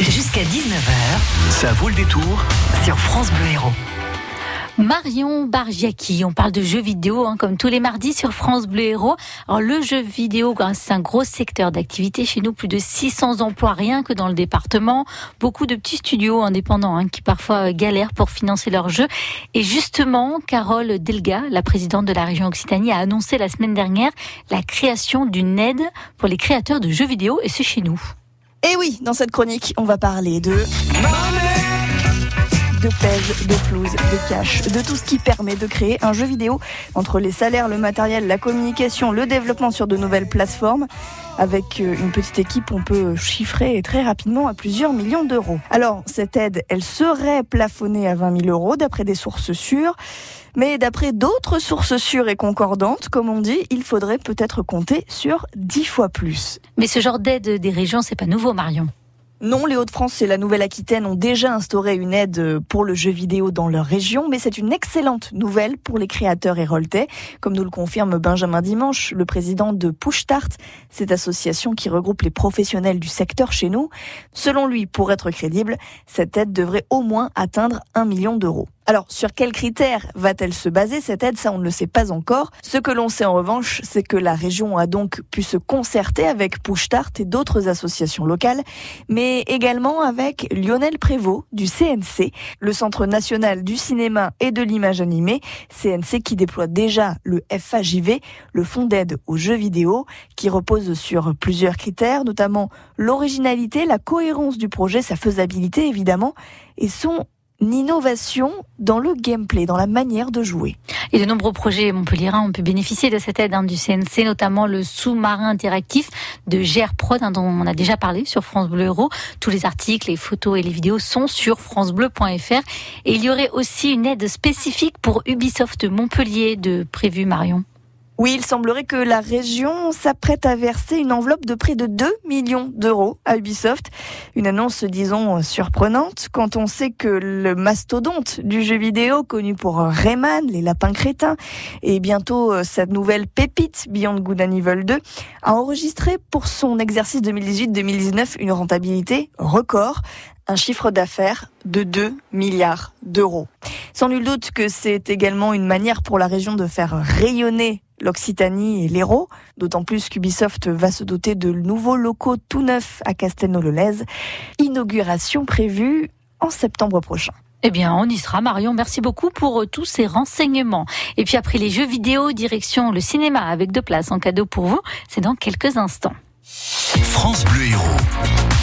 Jusqu'à 19h, ça vaut le détour sur France Bleu Héros. Marion Bargiaki, on parle de jeux vidéo hein, comme tous les mardis sur France Bleu Héros. Alors le jeu vidéo, c'est un gros secteur d'activité chez nous, plus de 600 emplois rien que dans le département, beaucoup de petits studios indépendants hein, qui parfois galèrent pour financer leurs jeux. Et justement, Carole Delga, la présidente de la région Occitanie, a annoncé la semaine dernière la création d'une aide pour les créateurs de jeux vidéo et c'est chez nous. Et oui, dans cette chronique, on va parler de de pèse, de flouze, de cash, de tout ce qui permet de créer un jeu vidéo entre les salaires, le matériel, la communication, le développement sur de nouvelles plateformes. Avec euh, une petite équipe, on peut chiffrer très rapidement à plusieurs millions d'euros. Alors, cette aide, elle serait plafonnée à 20 000 euros d'après des sources sûres. Mais d'après d'autres sources sûres et concordantes, comme on dit, il faudrait peut-être compter sur 10 fois plus. Mais ce genre d'aide des régions, c'est pas nouveau, Marion. Non, les Hauts-de-France et la Nouvelle-Aquitaine ont déjà instauré une aide pour le jeu vidéo dans leur région, mais c'est une excellente nouvelle pour les créateurs héroltais, comme nous le confirme Benjamin Dimanche, le président de Push Start, cette association qui regroupe les professionnels du secteur chez nous. Selon lui, pour être crédible, cette aide devrait au moins atteindre un million d'euros. Alors, sur quels critères va-t-elle se baser cette aide? Ça, on ne le sait pas encore. Ce que l'on sait en revanche, c'est que la région a donc pu se concerter avec Push-Tart et d'autres associations locales, mais également avec Lionel Prévost du CNC, le Centre national du cinéma et de l'image animée, CNC qui déploie déjà le FAJV, le fonds d'aide aux jeux vidéo, qui repose sur plusieurs critères, notamment l'originalité, la cohérence du projet, sa faisabilité évidemment, et son innovation dans le gameplay, dans la manière de jouer. Et de nombreux projets montpelliérains ont pu bénéficier de cette aide hein, du CNC, notamment le sous-marin interactif de GRProd, hein, dont on a déjà parlé sur France Bleu Euro. Tous les articles, les photos et les vidéos sont sur francebleu.fr. Et il y aurait aussi une aide spécifique pour Ubisoft Montpellier de prévu Marion. Oui, il semblerait que la région s'apprête à verser une enveloppe de près de 2 millions d'euros à Ubisoft. Une annonce, disons, surprenante quand on sait que le mastodonte du jeu vidéo, connu pour Rayman, les lapins crétins, et bientôt euh, sa nouvelle pépite Beyond Good and Evil 2, a enregistré pour son exercice 2018-2019 une rentabilité record, un chiffre d'affaires de 2 milliards d'euros. Sans nul doute que c'est également une manière pour la région de faire rayonner l'Occitanie et l'Hérault, d'autant plus qu'Ubisoft va se doter de nouveaux locaux tout neufs à Castelnau-le-Lez. Inauguration prévue en septembre prochain. Eh bien, on y sera, Marion. Merci beaucoup pour euh, tous ces renseignements. Et puis après les jeux vidéo, direction le cinéma avec deux places en cadeau pour vous. C'est dans quelques instants. France Bleu Héros.